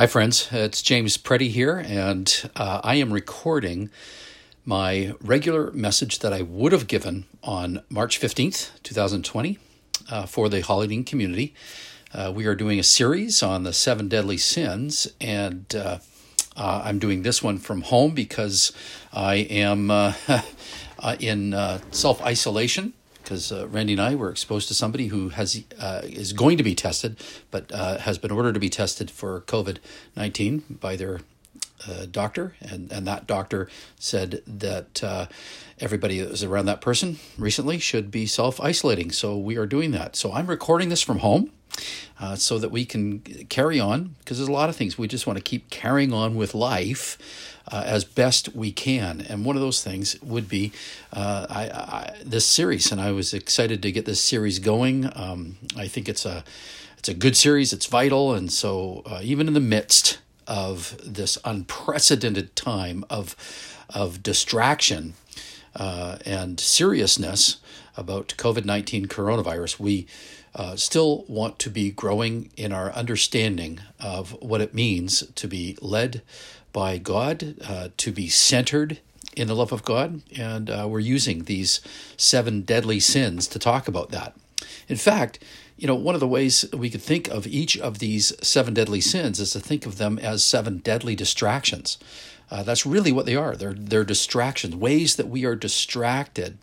Hi, friends. It's James Preddy here, and uh, I am recording my regular message that I would have given on March 15th, 2020, uh, for the Hollydene community. Uh, we are doing a series on the seven deadly sins, and uh, uh, I'm doing this one from home because I am uh, in self isolation because uh, Randy and I were exposed to somebody who has uh, is going to be tested, but uh, has been ordered to be tested for COVID nineteen by their uh, doctor, and and that doctor said that uh, everybody that was around that person recently should be self isolating. So we are doing that. So I'm recording this from home. Uh, so that we can carry on because there's a lot of things we just want to keep carrying on with life uh, as best we can. And one of those things would be uh, I, I, this series, and I was excited to get this series going. Um, I think it's a it's a good series. It's vital, and so uh, even in the midst of this unprecedented time of of distraction uh, and seriousness about COVID nineteen coronavirus, we uh, still want to be growing in our understanding of what it means to be led by God, uh, to be centered in the love of God, and uh, we're using these seven deadly sins to talk about that. In fact, you know, one of the ways we could think of each of these seven deadly sins is to think of them as seven deadly distractions. Uh, that's really what they are. They're, they're distractions, ways that we are distracted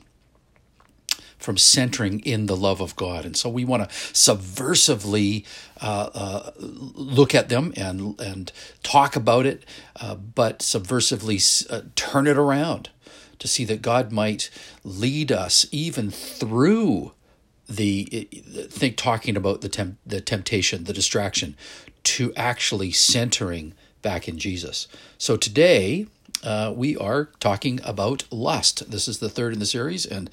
from centering in the love of God. And so we want to subversively uh, uh, look at them and, and talk about it, uh, but subversively uh, turn it around to see that God might lead us even through the think talking about the temp, the temptation, the distraction, to actually centering back in Jesus. So today uh, we are talking about lust. This is the third in the series, and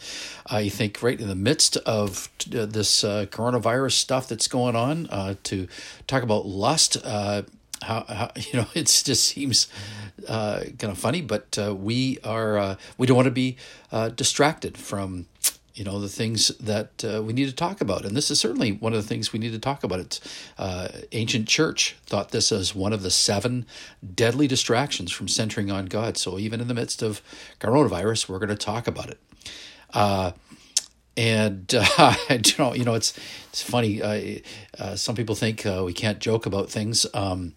I think right in the midst of uh, this uh, coronavirus stuff that's going on, uh, to talk about lust, uh, how, how, you know it just seems kind of funny, but we are we don't want to be distracted from you know the things that uh, we need to talk about. And this is certainly one of the things we need to talk about. It's uh, ancient church thought this as one of the seven deadly distractions from centering on god. So even in the midst of coronavirus we're going to talk about it. Uh, and uh, you know you know it's it's funny. Uh, uh, some people think we can't joke about things. Um,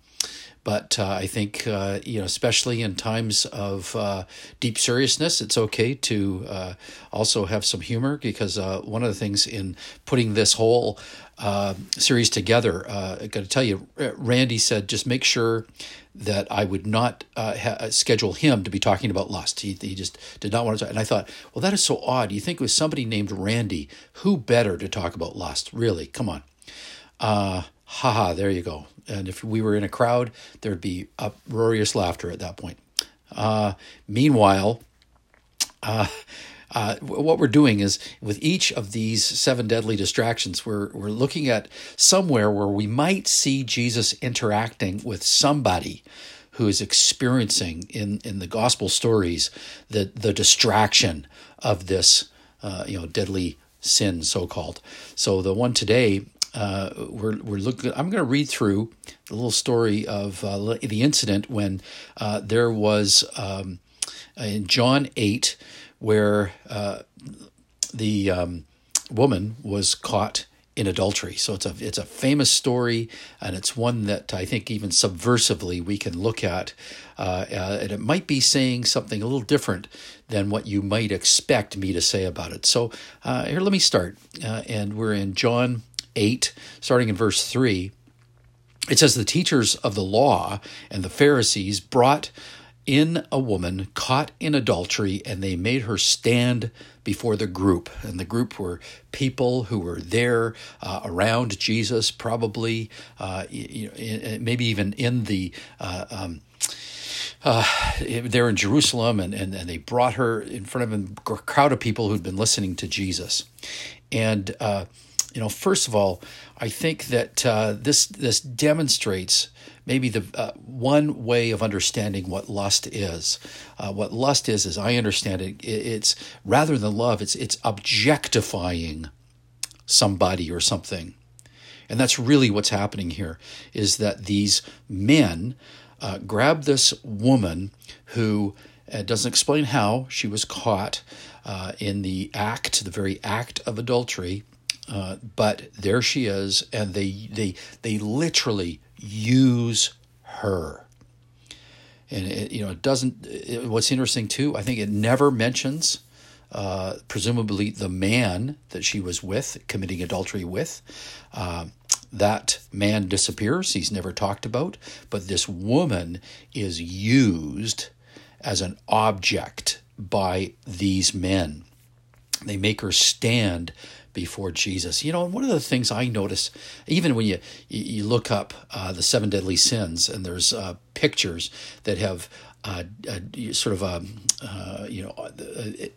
but uh, I think, uh, you know, especially in times of uh, deep seriousness, it's okay to uh, also have some humor because uh, one of the things in putting this whole uh, series together, I got to tell you, Randy said just make sure that I would not ha- schedule him to be talking about lust. He, he just did not want to. Talk. And I thought, well, that is so odd. You think it was somebody named Randy. Who better to talk about lust? Really? Come on. Haha, there you go. And if we were in a crowd, there'd be uproarious laughter at that point. Uh, meanwhile, uh, uh, what we're doing is with each of these seven deadly distractions, we're, we're looking at somewhere where we might see Jesus interacting with somebody who is experiencing in, in the gospel stories the, the distraction of this uh, you know deadly sin so called. So the one today uh, we're, we're looking. I'm going to read through the little story of uh, the incident when uh, there was um, in John eight, where uh, the um, woman was caught in adultery. So it's a it's a famous story, and it's one that I think even subversively we can look at, uh, uh, and it might be saying something a little different than what you might expect me to say about it. So here, let me start, and we're in John 8, starting in verse 3, it says, The teachers of the law and the Pharisees brought in a woman caught in adultery, and they made her stand before the group. And the group were people who were there uh, around Jesus, probably, uh, you know, maybe even in the. Uh, um, uh, they're in Jerusalem, and, and, and they brought her in front of a crowd of people who'd been listening to Jesus. And uh, you know, first of all, I think that uh, this this demonstrates maybe the uh, one way of understanding what lust is. Uh, what lust is, as I understand it, it's rather than love, it's it's objectifying somebody or something. And that's really what's happening here is that these men uh, grab this woman who uh, doesn't explain how she was caught uh, in the act, the very act of adultery. Uh, but there she is, and they they they literally use her. And it, you know, it doesn't. It, what's interesting too, I think it never mentions, uh, presumably the man that she was with, committing adultery with. Uh, that man disappears. He's never talked about. But this woman is used as an object by these men. They make her stand before Jesus. You know, one of the things I notice, even when you you look up uh, the seven deadly sins, and there's uh, pictures that have uh, uh sort of um, uh, you know uh,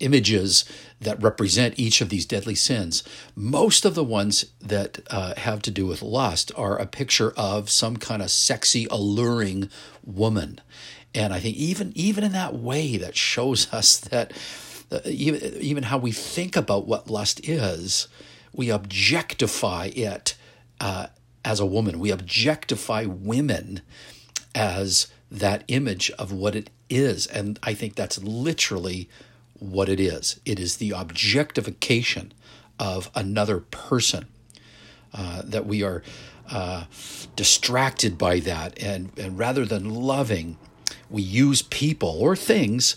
images that represent each of these deadly sins. Most of the ones that have to do with lust are a picture of some kind of sexy, alluring woman, and I think even even in that way, that shows us that even, even how we think about what lust is, we objectify it uh, as a woman. We objectify women as that image of what it is. And I think that's literally what it is it is the objectification of another person. Uh, that we are uh, distracted by that, and, and rather than loving, we use people or things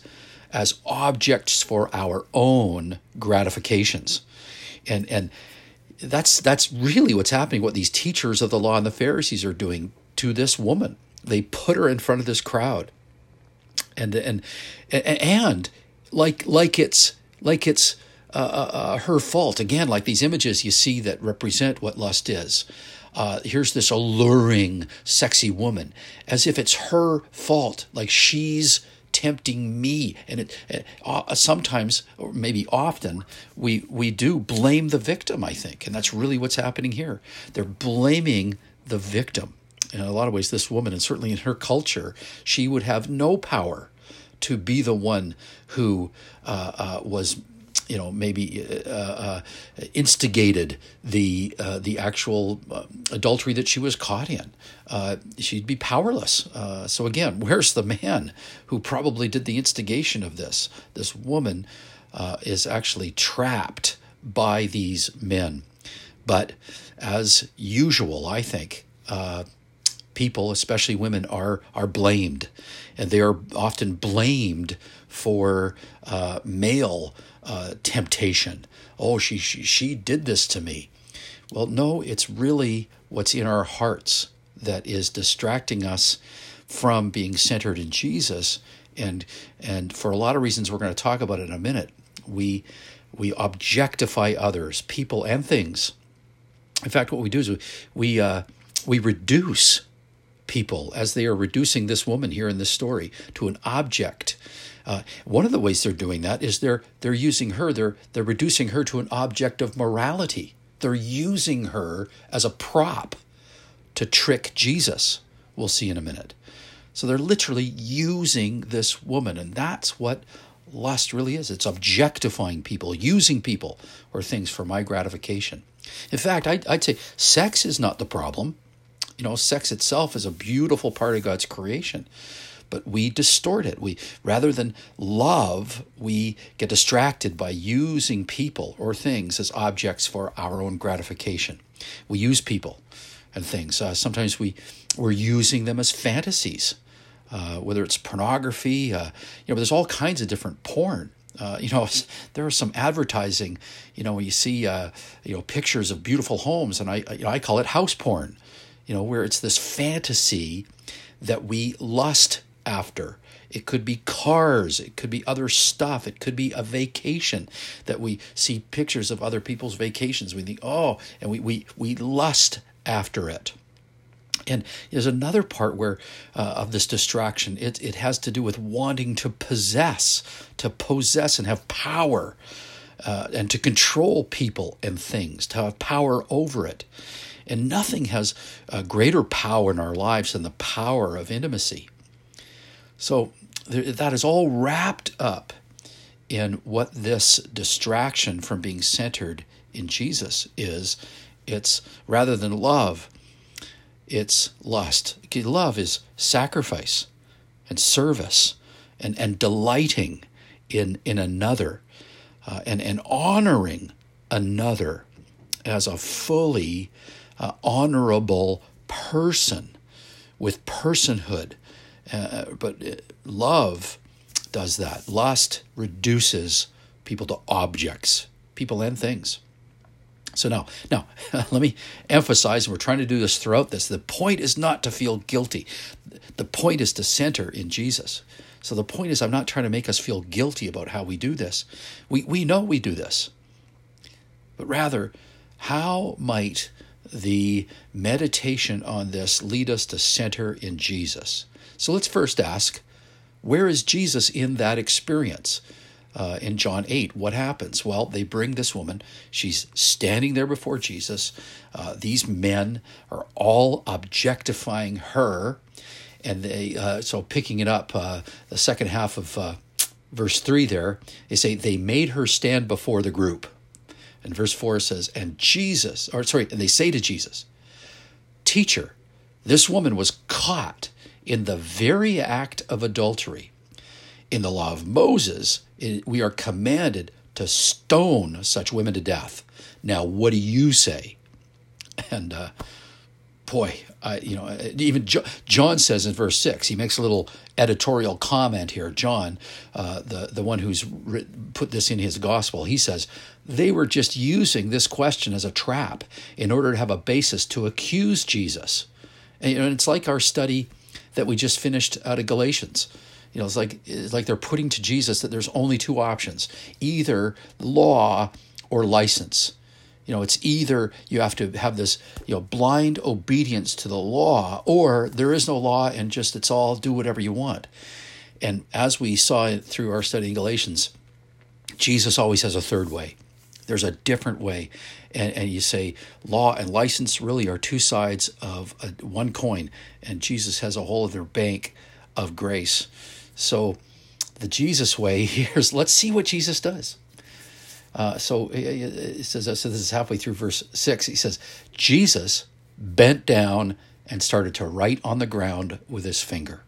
as objects for our own gratifications. And and that's that's really what's happening what these teachers of the law and the Pharisees are doing to this woman. They put her in front of this crowd. And and and like like it's like it's uh, uh, uh her fault again like these images you see that represent what lust is uh, here's this alluring, sexy woman, as if it's her fault, like she's tempting me. And it, uh, sometimes, or maybe often, we, we do blame the victim, I think. And that's really what's happening here. They're blaming the victim. In a lot of ways, this woman, and certainly in her culture, she would have no power to be the one who uh, uh, was you know maybe uh, uh, instigated the uh, the actual uh, adultery that she was caught in. Uh, she'd be powerless. Uh, so again, where's the man who probably did the instigation of this? This woman is actually trapped by these men. But as usual, I think people, especially women, are are blamed, and they are often blamed for male uh, temptation. Oh, she, she she did this to me. Well, no, it's really what's in our hearts that is distracting us from being centered in Jesus. And and for a lot of reasons we're going to talk about in a minute, we we objectify others, people, and things. In fact, what we do is we we, uh, we reduce people as they are reducing this woman here in this story to an object uh, one of the ways they're doing that is they're they're using her. They're they're reducing her to an object of morality. They're using her as a prop to trick Jesus. We'll see in a minute. So they're literally using this woman, and that's what lust really is. It's objectifying people, using people or things for my gratification. In fact, I'd, I'd say sex is not the problem. You know, sex itself is a beautiful part of God's creation but we distort it. We rather than love, we get distracted by using people or things as objects for our own gratification. We use people and things. Uh, sometimes we we're using them as fantasies, uh, whether it's pornography. Uh, you know, there's all kinds of different porn. Uh, you know, there are some advertising. You know, when you see uh, you know pictures of beautiful homes, and I you know, I call it house porn. You know, where it's this fantasy that we lust after. It could be cars, it could be other stuff, it could be a vacation that we see pictures of other people's vacations. We think, oh, and we, we, we lust after it. And there's another part where uh, of this distraction. It, it has to do with wanting to possess, to possess and have power, uh, and to control people and things, to have power over it. And nothing has a greater power in our lives than the power of intimacy. So that is all wrapped up in what this distraction from being centered in Jesus is. It's rather than love, it's lust. Love is sacrifice and service and, and delighting in, in another uh, and, and honoring another as a fully uh, honorable person with personhood. Uh, but uh, love does that. Lust reduces people to objects, people and things. So now, now let me emphasize, and we're trying to do this throughout this. The point is not to feel guilty. The point is to center in Jesus. So the point is, I'm not trying to make us feel guilty about how we do this. We we know we do this, but rather, how might the meditation on this lead us to center in Jesus? So let's first ask, where is Jesus in that experience? uh, in John 8, what happens? Well, they bring this woman. She's standing there before Jesus. Uh, these men are all objectifying her. And they, uh, so picking it up, uh, the second half of uh, verse 3 there, they say, they made her stand before the group. And verse 4 says, and Jesus, or sorry, and they say to Jesus, Teacher, this woman was caught in the very act of adultery. In the law of Moses, we are commanded to stone such women to death. Now, what do you say? And uh, boy, you know, even John says in verse six, he makes a little editorial comment here. John, uh, the the one who's put this in his gospel, he says they were just using this question as a trap in order to have a basis to accuse Jesus. And, you know, it's like our study that we just finished out of Galatians you know, it's like it's like they're putting to Jesus that there's only two options: either law or license. You know, it's either you have to have this, you know, blind obedience to the law, or there is no law and just it's all do whatever you want. And as we saw through our study in Galatians, Jesus always has a third way. There's a different way. And, and you say law and license really are two sides of a, one coin, and Jesus has a whole other bank of grace. So the Jesus way here's let's see what Jesus does. Uh, so uh, uh, it says, uh, so this is halfway through verse six. He says, Jesus bent down and started to write on the ground with his finger.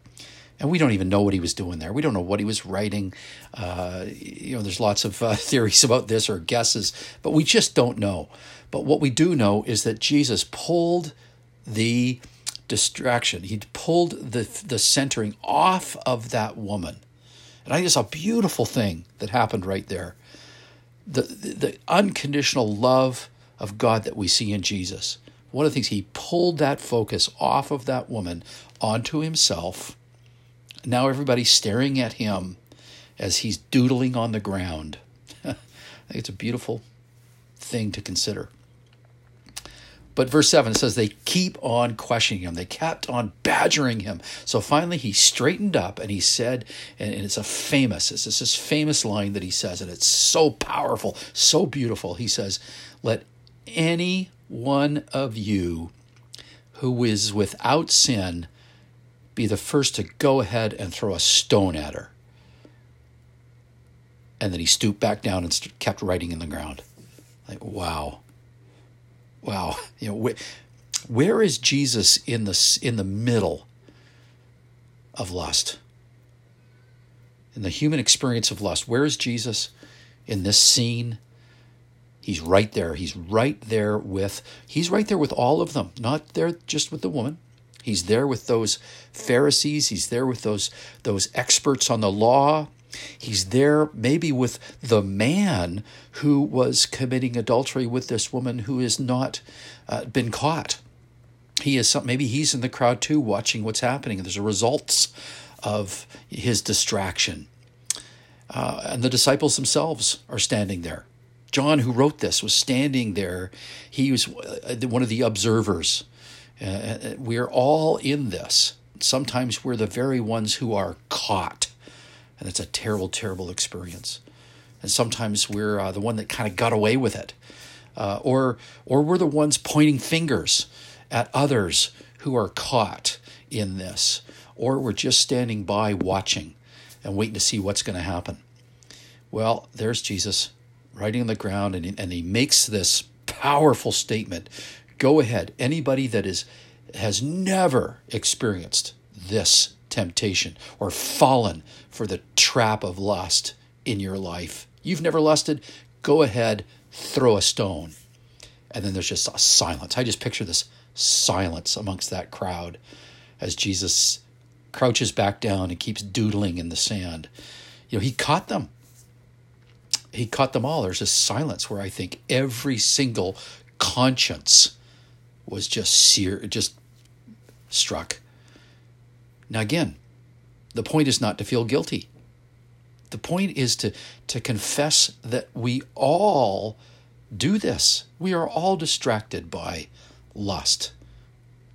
And we don't even know what he was doing there. We don't know what he was writing. Uh, you know, there's lots of uh, theories about this or guesses, but we just don't know. But what we do know is that Jesus pulled the distraction. He pulled the, the centering off of that woman. And I think it's a beautiful thing that happened right there. The, the, the unconditional love of God that we see in Jesus. One of the things, he pulled that focus off of that woman onto himself. Now everybody's staring at him as he's doodling on the ground. I think it's a beautiful thing to consider. But verse 7 it says they keep on questioning him. They kept on badgering him. So finally he straightened up and he said, and, it's a famous, it's this famous line that he says, and it's so powerful, so beautiful. He says, Let any one of you who is without sin be the first to go ahead and throw a stone at her. And then he stooped back down and kept writing in the ground. Like, wow wow, you know, where, where is Jesus in the in the middle of lust? In the human experience of lust, where is Jesus in this scene? He's right there. He's right there with he's right there with all of them, not there just with the woman. He's there with those Pharisees, he's there with those those experts on the law, He's there maybe with the man who was committing adultery with this woman who has not uh, been caught. He is some, maybe he's in the crowd too, watching what's happening. There's a results of his distraction. Uh, and the disciples themselves are standing there. John, who wrote this, was standing there. He was uh, one of the observers. Uh, uh, we're all in this. Sometimes we're the very ones who are caught and it's a terrible, terrible experience. And sometimes we're uh, the one that kind of got away with it, uh, or or we're the ones pointing fingers at others who are caught in this, or we're just standing by watching and waiting to see what's going to happen. Well, there's Jesus writing on the ground, and and he makes this powerful statement. Go ahead. Anybody that is has never experienced this temptation or fallen for the trap of lust in your life. You've never lusted, go ahead, throw a stone. And then there's just a silence. I just picture this silence amongst that crowd as Jesus crouches back down and keeps doodling in the sand. You know, he caught them. He caught them all. There's a silence where I think every single conscience was just sear, just struck. Now, again, the point is not to feel guilty. The point is to, to confess that we all do this. We are all distracted by lust.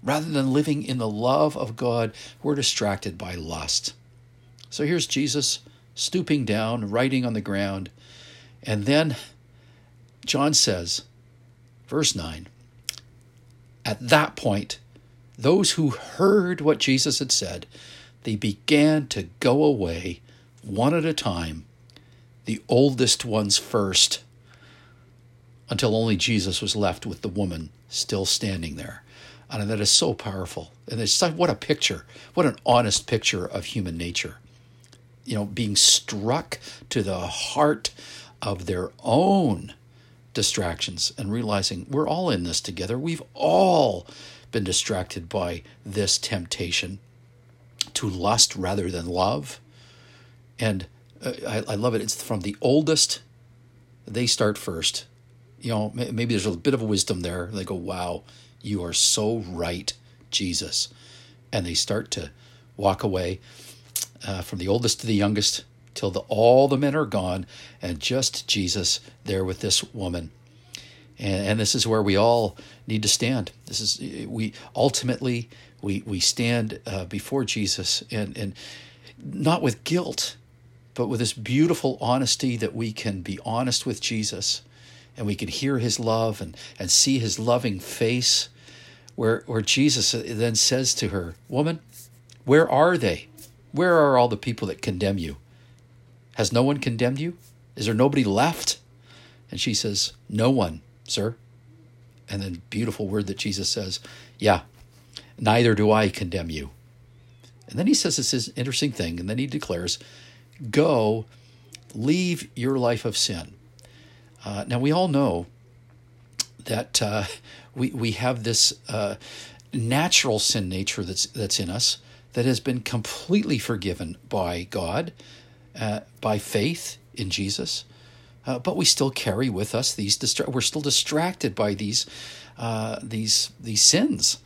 Rather than living in the love of God, we're distracted by lust. So here's Jesus stooping down, writing on the ground. And then John says, verse 9, at that point, those who heard what Jesus had said, they began to go away one at a time, the oldest ones first, until only Jesus was left with the woman still standing there. And that is so powerful. And it's like, what a picture, what an honest picture of human nature. You know, being struck to the heart of their own distractions and realizing we're all in this together. We've all been distracted by this temptation to lust rather than love. And uh, I, I love it. It's from the oldest, they start first. You know, maybe there's a bit of wisdom there. They go, wow, you are so right, Jesus. And they start to walk away uh, from the oldest to the youngest till the, all the men are gone and just Jesus there with this woman. And, and this is where we all need to stand. This is we ultimately we we stand uh, before Jesus and and not with guilt, but with this beautiful honesty that we can be honest with Jesus, and we can hear His love and and see His loving face, where where Jesus then says to her, "Woman, where are they? Where are all the people that condemn you? Has no one condemned you? Is there nobody left?" And she says, "No one." sir. And then beautiful word that Jesus says, yeah, neither do I condemn you. And then he says this interesting thing, and then he declares, go, leave your life of sin. Uh, now we all know that uh, we we have this uh, natural sin nature that's that's in us that has been completely forgiven by God uh, by faith in Jesus. Uh, but we still carry with us these distra- we're still distracted by these uh, these these sins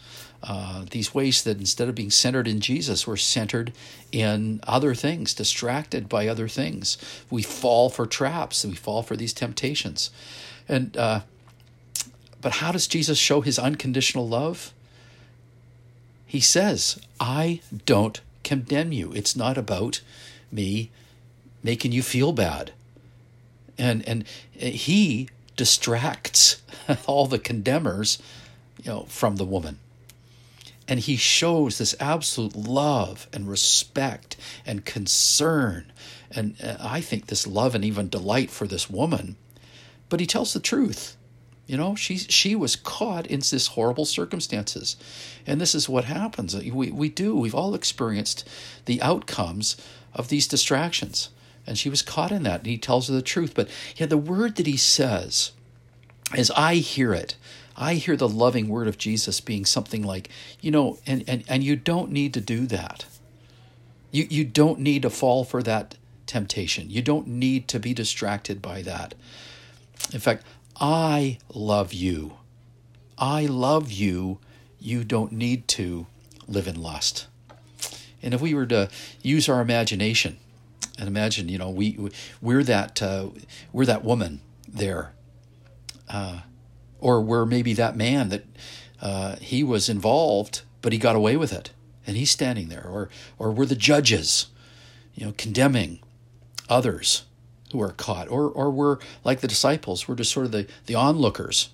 uh, these ways that instead of being centered in Jesus we're centered in other things distracted by other things. We fall for traps we fall for these temptations. And uh, but how does Jesus show his unconditional love? He says I don't condemn you. It's not about me making you feel bad. And and he distracts all the condemners you know from the woman. And he shows this absolute love and respect and concern. And uh, i think this love and even delight for this woman. But he tells the truth. You know she she was caught in this horrible circumstances. And this is what happens. We we do. We've all experienced the outcomes of these distractions and she was caught in that. And he tells her the truth. But yeah, the word that he says, as I hear it, I hear the loving word of Jesus being something like, you know, and, and, and you don't need to do that. You, you don't need to fall for that temptation. You don't need to be distracted by that. In fact, I love you. I love you. You don't need to live in lust. And if we were to use our imagination, and imagine, you know, we we're that uh, we're that woman there, uh, or we're maybe that man that uh, he was involved, but he got away with it, and he's standing there, or or we're the judges, you know, condemning others who are caught, or or we're like the disciples, we're just sort of the the onlookers.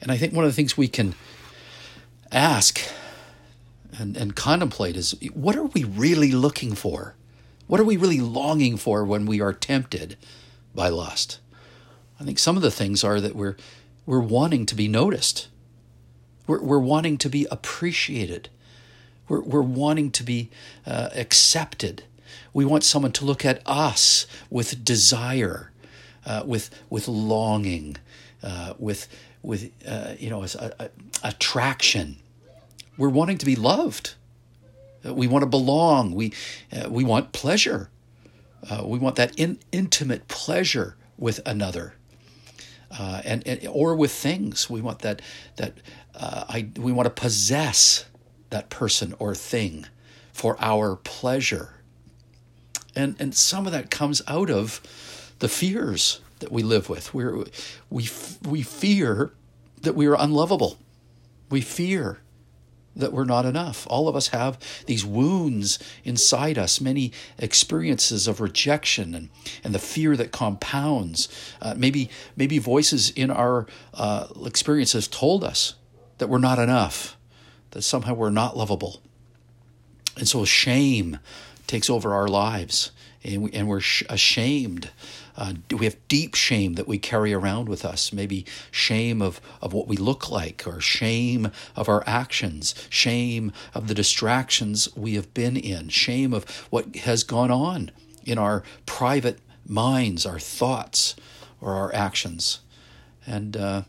And I think one of the things we can ask and, and contemplate is what are we really looking for? What are we really longing for when we are tempted by lust? I think some of the things are that we're we're wanting to be noticed. We're, we're wanting to be appreciated. We're, we're wanting to be uh, accepted. We want someone to look at us with desire, uh, with with longing, uh, with with uh, you know a, a, attraction. We're wanting to be loved. Uh, we want to belong. We uh, we want pleasure. we want that in, intimate pleasure with another uh, and, and, or with things. We want that that uh, I we want to possess that person or thing for our pleasure, and and some of that comes out of the fears that we live with. we we we fear that we are unlovable. We fear that we're not enough. All of us have these wounds inside us, many experiences of rejection and, and the fear that compounds. Uh, maybe, maybe voices in our uh, experiences told us that we're not enough, that somehow we're not lovable. And so shame takes over our lives, and, we, and we're sh- ashamed uh, we have deep shame that we carry around with us, maybe shame of, of what we look like, or shame of our actions, shame of the distractions we have been in, shame of what has gone on in our private minds, our thoughts, or our actions. And uh,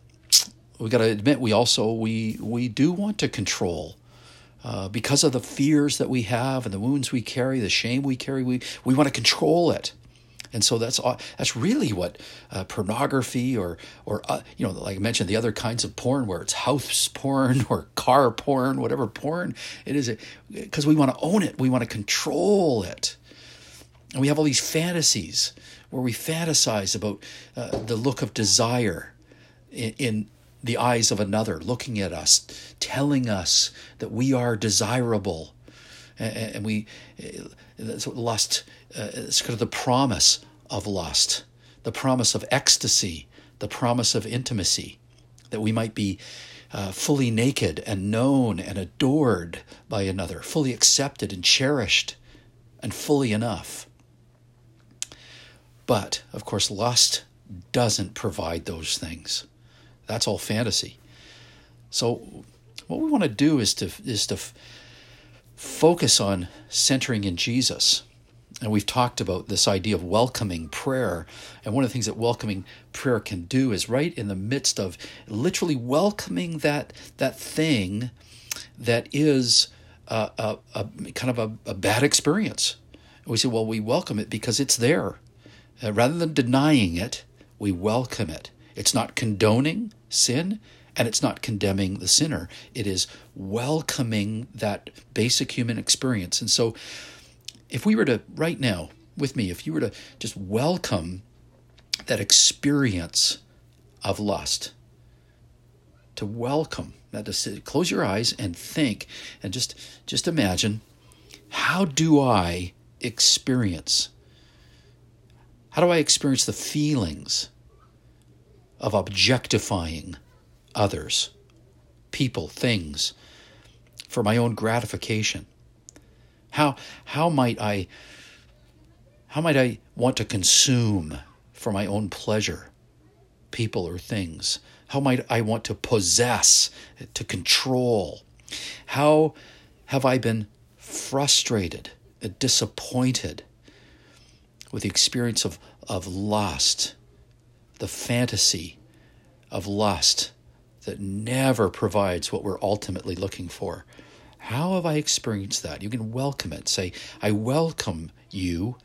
we got to admit, we also we we do want to control. Uh, because of the fears that we have and the wounds we carry, the shame we carry, we, we want to control it. And so that's that's really what uh, pornography or or uh, you know like I mentioned the other kinds of porn where it's house porn or car porn whatever porn it is because we want to own it we want to control it and we have all these fantasies where we fantasize about uh, the look of desire in, in the eyes of another looking at us telling us that we are desirable and, we uh, lust uh, it's kind of the promise of lust, the promise of ecstasy, the promise of intimacy, that we might be uh, fully naked and known and adored by another, fully accepted and cherished, and fully enough. But, of course, lust doesn't provide those things. That's all fantasy. So, what we want to do is to is to f- focus on centering in Jesus and we've talked about this idea of welcoming prayer. And one of the things that welcoming prayer can do is right in the midst of literally welcoming that, that thing that is a, a, a kind of a, a, bad experience. And we say, well, we welcome it because it's there. Uh, rather than denying it, we welcome it. It's not condoning sin and it's not condemning the sinner. It is welcoming that basic human experience. And so, if we were to, right now, with me, if you were to just welcome that experience of lust, to welcome that, to sit, close your eyes and think, and just just imagine, how do I experience? How do I experience the feelings of objectifying others, people, things, for my own gratification? How how might I how might I want to consume for my own pleasure people or things? How might I want to possess, to control? How have I been frustrated, disappointed with the experience of, of lust, the fantasy of lust that never provides what we're ultimately looking for? How have I experienced that? You can welcome it. Say, I welcome you,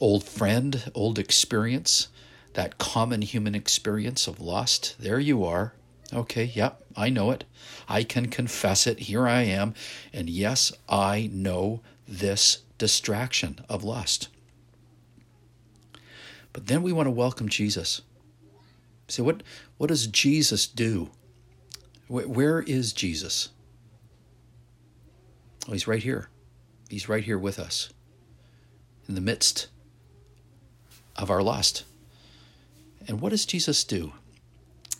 old friend, old experience, that common human experience of lust. There you are. Okay, yep, I know it. I can confess it. Here I am. And yes, I know this distraction of lust. But then we want to welcome Jesus. Say, what, what does Jesus do? where is Jesus? Oh, he's right here. He's right here with us in the midst of our lust. And what does Jesus do?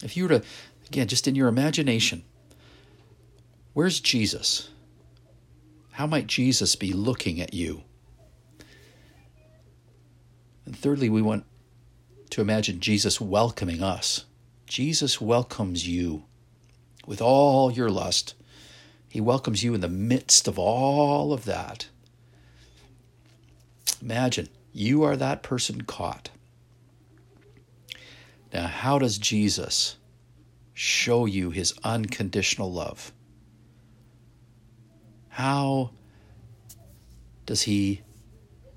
If you were to, again, just in your imagination, where's Jesus? How might Jesus be looking at you? And thirdly, we want to imagine Jesus welcoming us. Jesus welcomes you with all your lust. He welcomes you in the midst of all of that. Imagine you are that person caught. Now, how does Jesus show you his unconditional love? How does he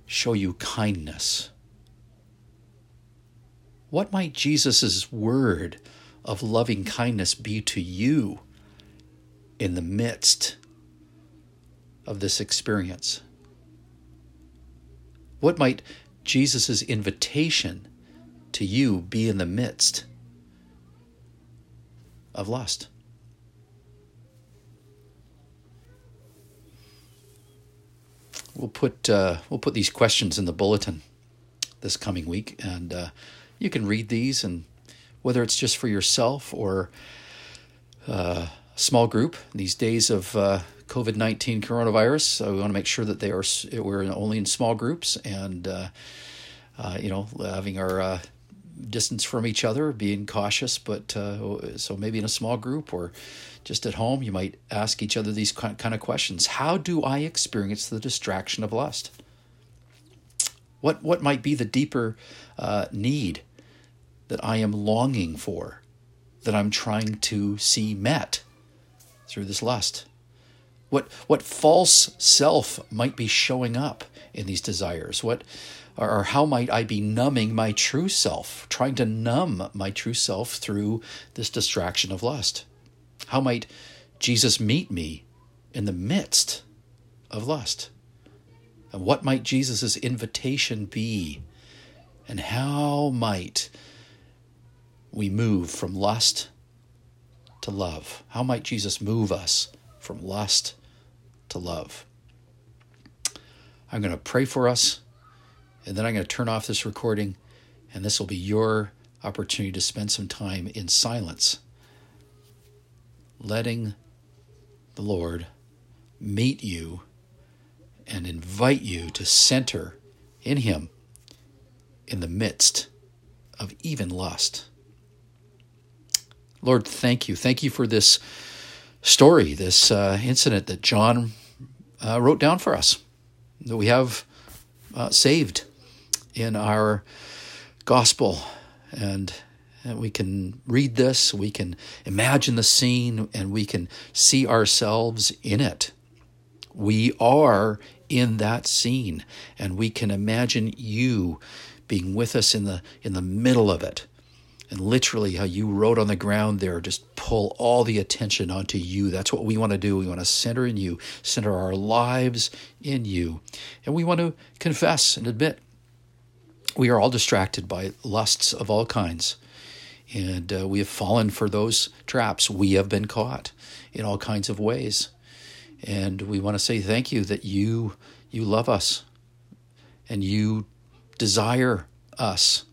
show you kindness? What might Jesus' word of loving kindness be to you in the midst of this experience? What might Jesus' invitation to you be in the midst of lust? We'll put uh, we'll put these questions in the bulletin this coming week, and uh, you can read these, and whether it's just for yourself or uh, a small group. These days of uh, COVID nineteen coronavirus, so we want to make sure that they are we're only in small groups, and uh, uh, you know having our distance from each other, being cautious. But so maybe in a small group or just at home, you might ask each other these kind of questions How do I experience the distraction of lust? What, what might be the deeper uh, need that I am longing for, that I'm trying to see met through this lust? What, what false self might be showing up in these desires? What, or how might I be numbing my true self, trying to numb my true self through this distraction of lust? How might Jesus meet me in the midst of lust? And what might Jesus' invitation be? And how might we move from lust to love? How might Jesus move us from lust to love? I'm going to pray for us, and then I'm going to turn off this recording, and this will be your opportunity to spend some time in silence letting the Lord meet you and invite you to center in Him in the midst of even lust. Lord, thank you. Thank you for this story, this uh, incident that John uh, wrote down for us, that we have uh, saved in our gospel. And and we can read this, we can imagine the scene, and we can see ourselves in it. We are in that scene, and we can imagine you being with us in the in the middle of it. And literally how you wrote on the ground there, just pull all the attention onto you. That's what we want to do. We want to center in you, center our lives in you. And we want to confess and admit we are all distracted by lusts of all kinds. And uh, we have fallen for those traps. We have been caught in all kinds of ways. And we want to say thank you that you you love us and you desire us.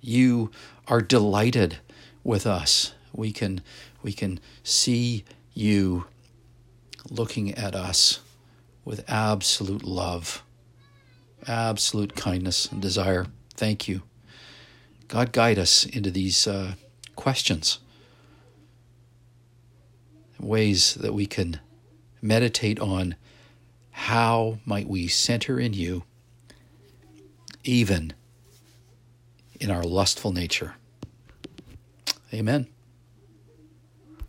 You are delighted with us. We can we can see you looking at us with absolute love, absolute kindness and desire. Thank you. God, guide us into these uh, questions, ways that we can meditate on how might we center in you, even in our lustful nature. Amen.